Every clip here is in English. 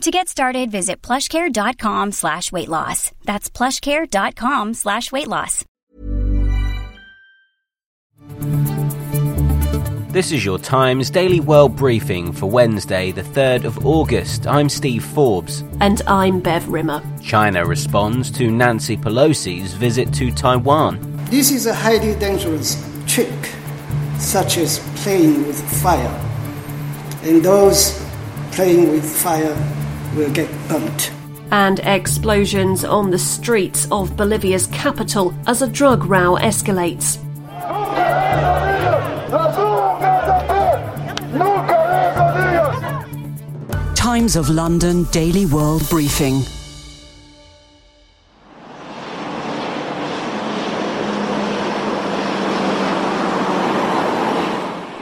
To get started, visit plushcare.com slash weight loss. That's plushcare.com slash weight loss. This is your Times Daily World Briefing for Wednesday, the 3rd of August. I'm Steve Forbes. And I'm Bev Rimmer. China responds to Nancy Pelosi's visit to Taiwan. This is a highly dangerous trick, such as playing with fire. And those playing with fire will get burnt. And explosions on the streets of Bolivia's capital as a drug row escalates. Times of London Daily World Briefing.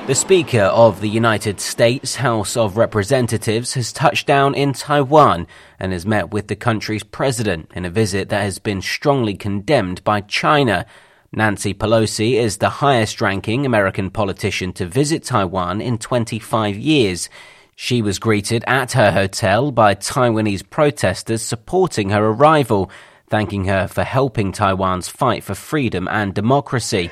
The Speaker of the United States House of Representatives has touched down in Taiwan and has met with the country's president in a visit that has been strongly condemned by China. Nancy Pelosi is the highest ranking American politician to visit Taiwan in 25 years. She was greeted at her hotel by Taiwanese protesters supporting her arrival, thanking her for helping Taiwan's fight for freedom and democracy.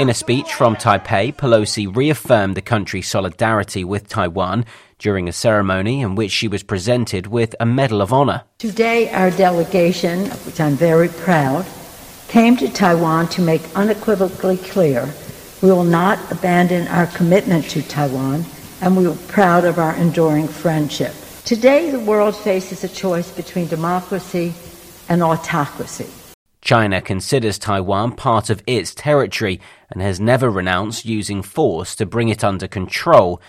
In a speech from Taipei, Pelosi reaffirmed the country's solidarity with Taiwan during a ceremony in which she was presented with a Medal of Honor. Today, our delegation, of which I'm very proud, came to Taiwan to make unequivocally clear we will not abandon our commitment to Taiwan and we are proud of our enduring friendship. Today, the world faces a choice between democracy and autocracy. China considers Taiwan part of its territory and has never renounced using force to bring it under control.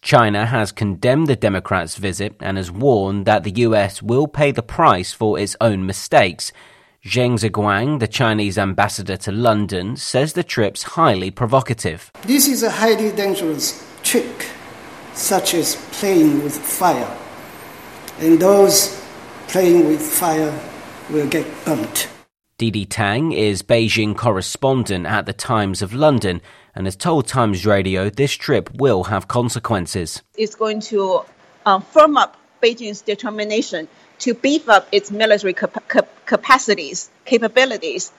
China has condemned the Democrats' visit and has warned that the US will pay the price for its own mistakes. Zheng Zeguang, the Chinese ambassador to London, says the trip's highly provocative. This is a highly dangerous trick, such as playing with fire. And those playing with fire will get burnt. Didi Tang is Beijing correspondent at the Times of London and has told Times Radio this trip will have consequences. It's going to uh, firm up Beijing's determination to beef up its military cap- cap- capacities, capabilities,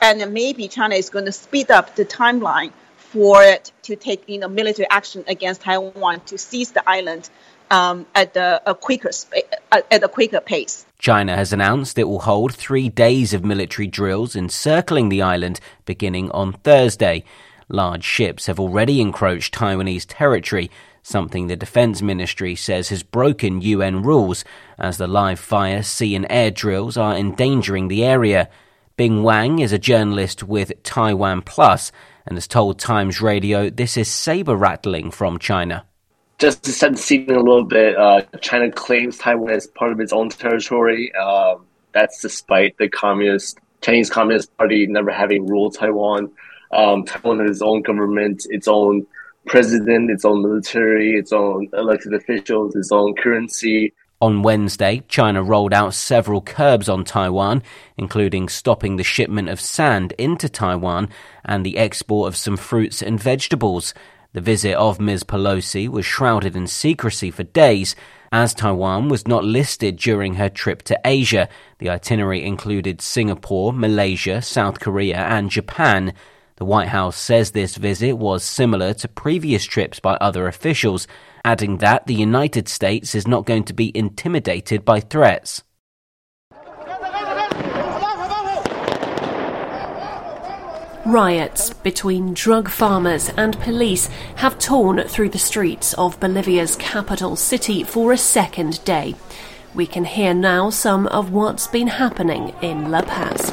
and maybe China is going to speed up the timeline for it to take you know military action against Taiwan to seize the island um, at a quicker at a quicker pace. China has announced it will hold three days of military drills encircling the island beginning on Thursday. Large ships have already encroached Taiwanese territory, something the Defense Ministry says has broken UN rules, as the live fire, sea, and air drills are endangering the area. Bing Wang is a journalist with Taiwan Plus and has told Times Radio this is saber rattling from China just to set the scene a little bit, uh, China claims Taiwan as part of its own territory. Um, that's despite the communist Chinese Communist Party never having ruled Taiwan. Um, Taiwan has its own government, its own president, its own military, its own elected officials, its own currency. On Wednesday, China rolled out several curbs on Taiwan, including stopping the shipment of sand into Taiwan and the export of some fruits and vegetables. The visit of Ms. Pelosi was shrouded in secrecy for days, as Taiwan was not listed during her trip to Asia. The itinerary included Singapore, Malaysia, South Korea, and Japan. The White House says this visit was similar to previous trips by other officials adding that the United States is not going to be intimidated by threats. Riots between drug farmers and police have torn through the streets of Bolivia's capital city for a second day. We can hear now some of what's been happening in La Paz.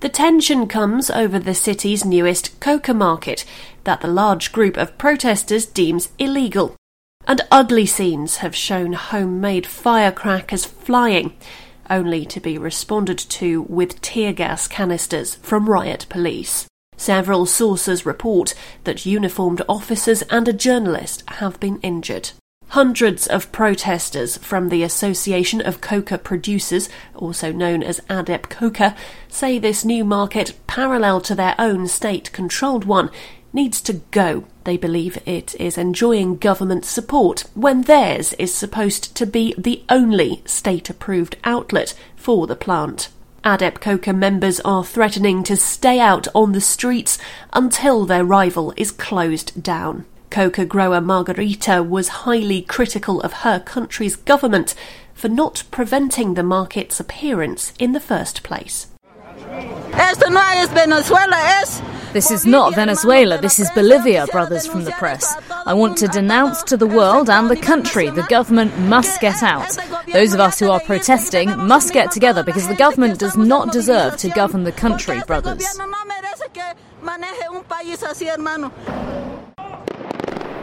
The tension comes over the city's newest coca market that the large group of protesters deems illegal. And ugly scenes have shown homemade firecrackers flying only to be responded to with tear gas canisters from riot police. Several sources report that uniformed officers and a journalist have been injured. Hundreds of protesters from the Association of Coca Producers, also known as Adepcoca, say this new market, parallel to their own state controlled one, needs to go. They believe it is enjoying government support when theirs is supposed to be the only state approved outlet for the plant. Adepcoca members are threatening to stay out on the streets until their rival is closed down. Coca grower Margarita was highly critical of her country's government for not preventing the market's appearance in the first place. This is not Venezuela, this is Bolivia, brothers from the press. I want to denounce to the world and the country the government must get out. Those of us who are protesting must get together because the government does not deserve to govern the country, brothers.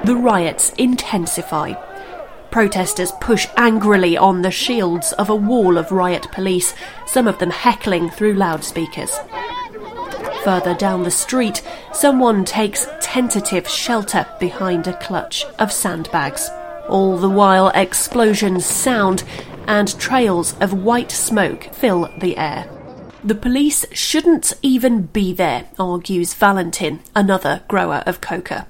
The riots intensify. Protesters push angrily on the shields of a wall of riot police, some of them heckling through loudspeakers. Further down the street, someone takes tentative shelter behind a clutch of sandbags. All the while, explosions sound and trails of white smoke fill the air. The police shouldn't even be there, argues Valentin, another grower of coca.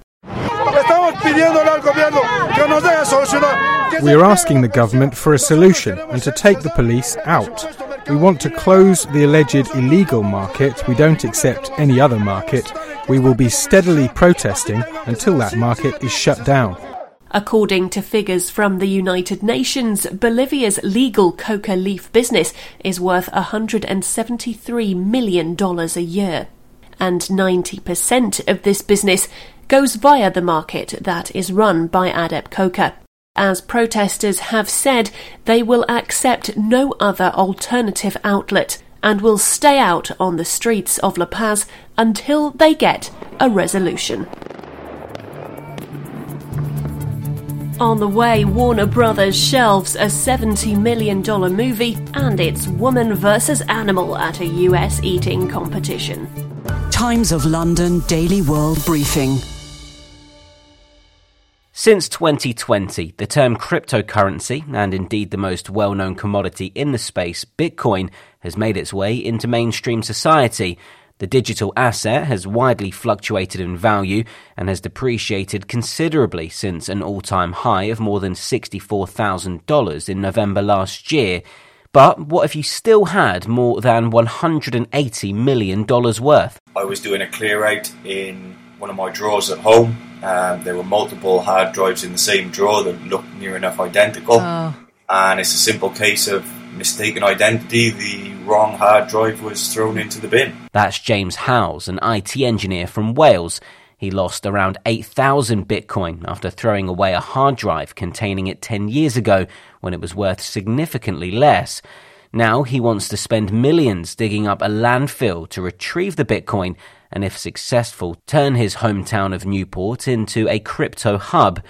We are asking the government for a solution and to take the police out. We want to close the alleged illegal market. We don't accept any other market. We will be steadily protesting until that market is shut down. According to figures from the United Nations, Bolivia's legal coca leaf business is worth $173 million a year. And 90% of this business goes via the market that is run by Adepcoca. As protesters have said, they will accept no other alternative outlet and will stay out on the streets of La Paz until they get a resolution. On the way, Warner Brothers shelves a $70 million movie and its woman versus animal at a US eating competition. Times of London Daily World Briefing. Since 2020, the term cryptocurrency, and indeed the most well known commodity in the space, Bitcoin, has made its way into mainstream society. The digital asset has widely fluctuated in value and has depreciated considerably since an all time high of more than $64,000 in November last year. But what if you still had more than $180 million worth? I was doing a clear out in one of my drawers at home um, there were multiple hard drives in the same drawer that looked near enough identical. Oh. And it's a simple case of mistaken identity. The wrong hard drive was thrown into the bin. That's James Howells, an IT engineer from Wales. He lost around 8,000 Bitcoin after throwing away a hard drive containing it 10 years ago when it was worth significantly less. Now he wants to spend millions digging up a landfill to retrieve the Bitcoin and, if successful, turn his hometown of Newport into a crypto hub.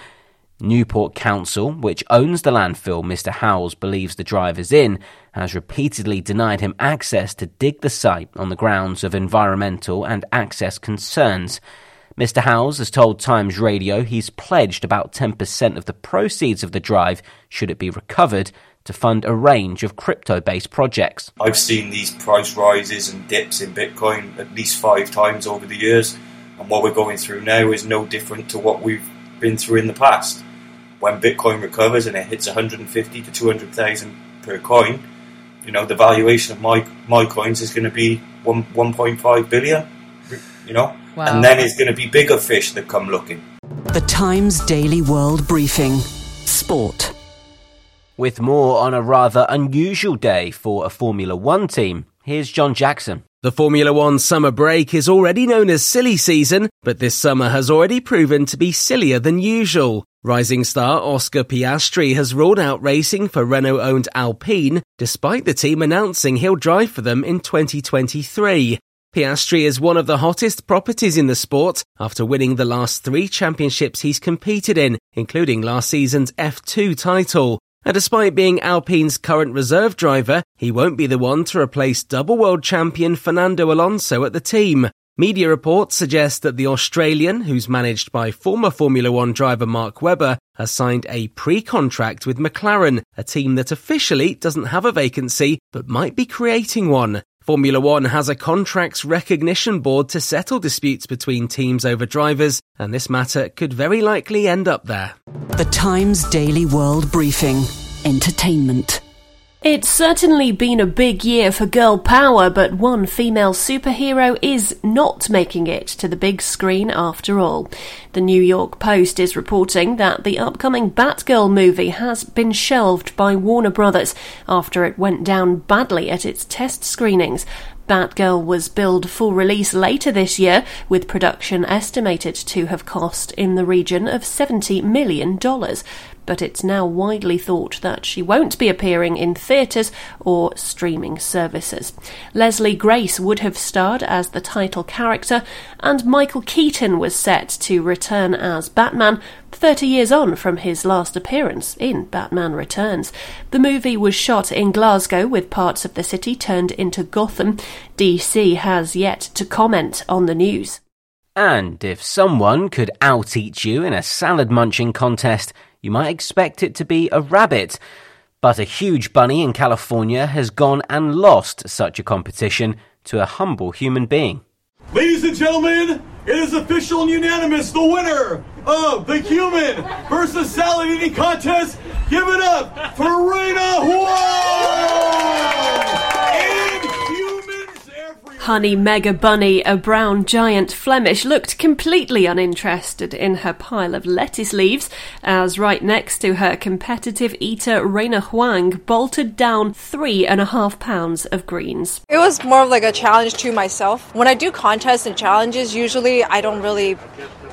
Newport Council, which owns the landfill Mr. Howells believes the drive is in, has repeatedly denied him access to dig the site on the grounds of environmental and access concerns. Mr. Howells has told Times Radio he's pledged about 10% of the proceeds of the drive, should it be recovered, to fund a range of crypto based projects. I've seen these price rises and dips in Bitcoin at least five times over the years, and what we're going through now is no different to what we've been through in the past. When Bitcoin recovers and it hits 150 to 200,000 per coin, you know, the valuation of my my coins is going to be 1, 1.5 billion, you know, wow. and then it's going to be bigger fish that come looking. The Times Daily World Briefing Sport. With more on a rather unusual day for a Formula One team, here's John Jackson. The Formula One summer break is already known as silly season, but this summer has already proven to be sillier than usual. Rising star Oscar Piastri has ruled out racing for Renault owned Alpine, despite the team announcing he'll drive for them in 2023. Piastri is one of the hottest properties in the sport after winning the last three championships he's competed in, including last season's F2 title. And despite being Alpine's current reserve driver, he won't be the one to replace double world champion Fernando Alonso at the team. Media reports suggest that the Australian, who's managed by former Formula One driver Mark Webber, has signed a pre-contract with McLaren, a team that officially doesn't have a vacancy but might be creating one. Formula One has a contracts recognition board to settle disputes between teams over drivers, and this matter could very likely end up there. The Times Daily World Briefing Entertainment. It's certainly been a big year for girl power, but one female superhero is not making it to the big screen after all. The New York Post is reporting that the upcoming Batgirl movie has been shelved by Warner Brothers after it went down badly at its test screenings. Batgirl was billed for release later this year, with production estimated to have cost in the region of $70 million but it's now widely thought that she won't be appearing in theatres or streaming services. Leslie Grace would have starred as the title character, and Michael Keaton was set to return as Batman 30 years on from his last appearance in Batman Returns. The movie was shot in Glasgow with parts of the city turned into Gotham. DC has yet to comment on the news. And if someone could out eat you in a salad munching contest, you might expect it to be a rabbit. But a huge bunny in California has gone and lost such a competition to a humble human being. Ladies and gentlemen, it is official and unanimous. The winner of the human versus salad eating contest. Give it up for Raina! Honey Mega Bunny, a brown giant Flemish, looked completely uninterested in her pile of lettuce leaves as right next to her competitive eater Raina Huang bolted down three and a half pounds of greens. It was more of like a challenge to myself. When I do contests and challenges, usually I don't really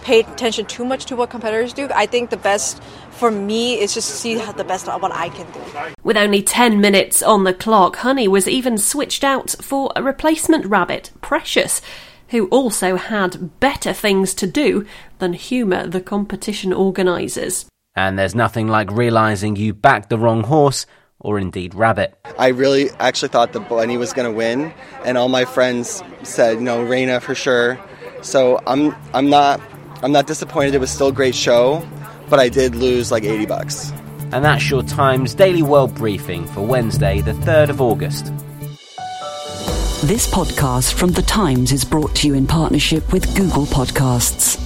pay attention too much to what competitors do. I think the best for me is just to see the best of what I can do. With only 10 minutes on the clock, Honey was even switched out for a replacement rabbit, Precious, who also had better things to do than humour the competition organisers. And there's nothing like realising you backed the wrong horse or indeed rabbit. I really actually thought the bunny was going to win, and all my friends said, no, Raina for sure. So I'm I'm not I'm not disappointed. It was still a great show but I did lose like 80 bucks. And that's your Times Daily World Briefing for Wednesday, the 3rd of August. This podcast from The Times is brought to you in partnership with Google Podcasts.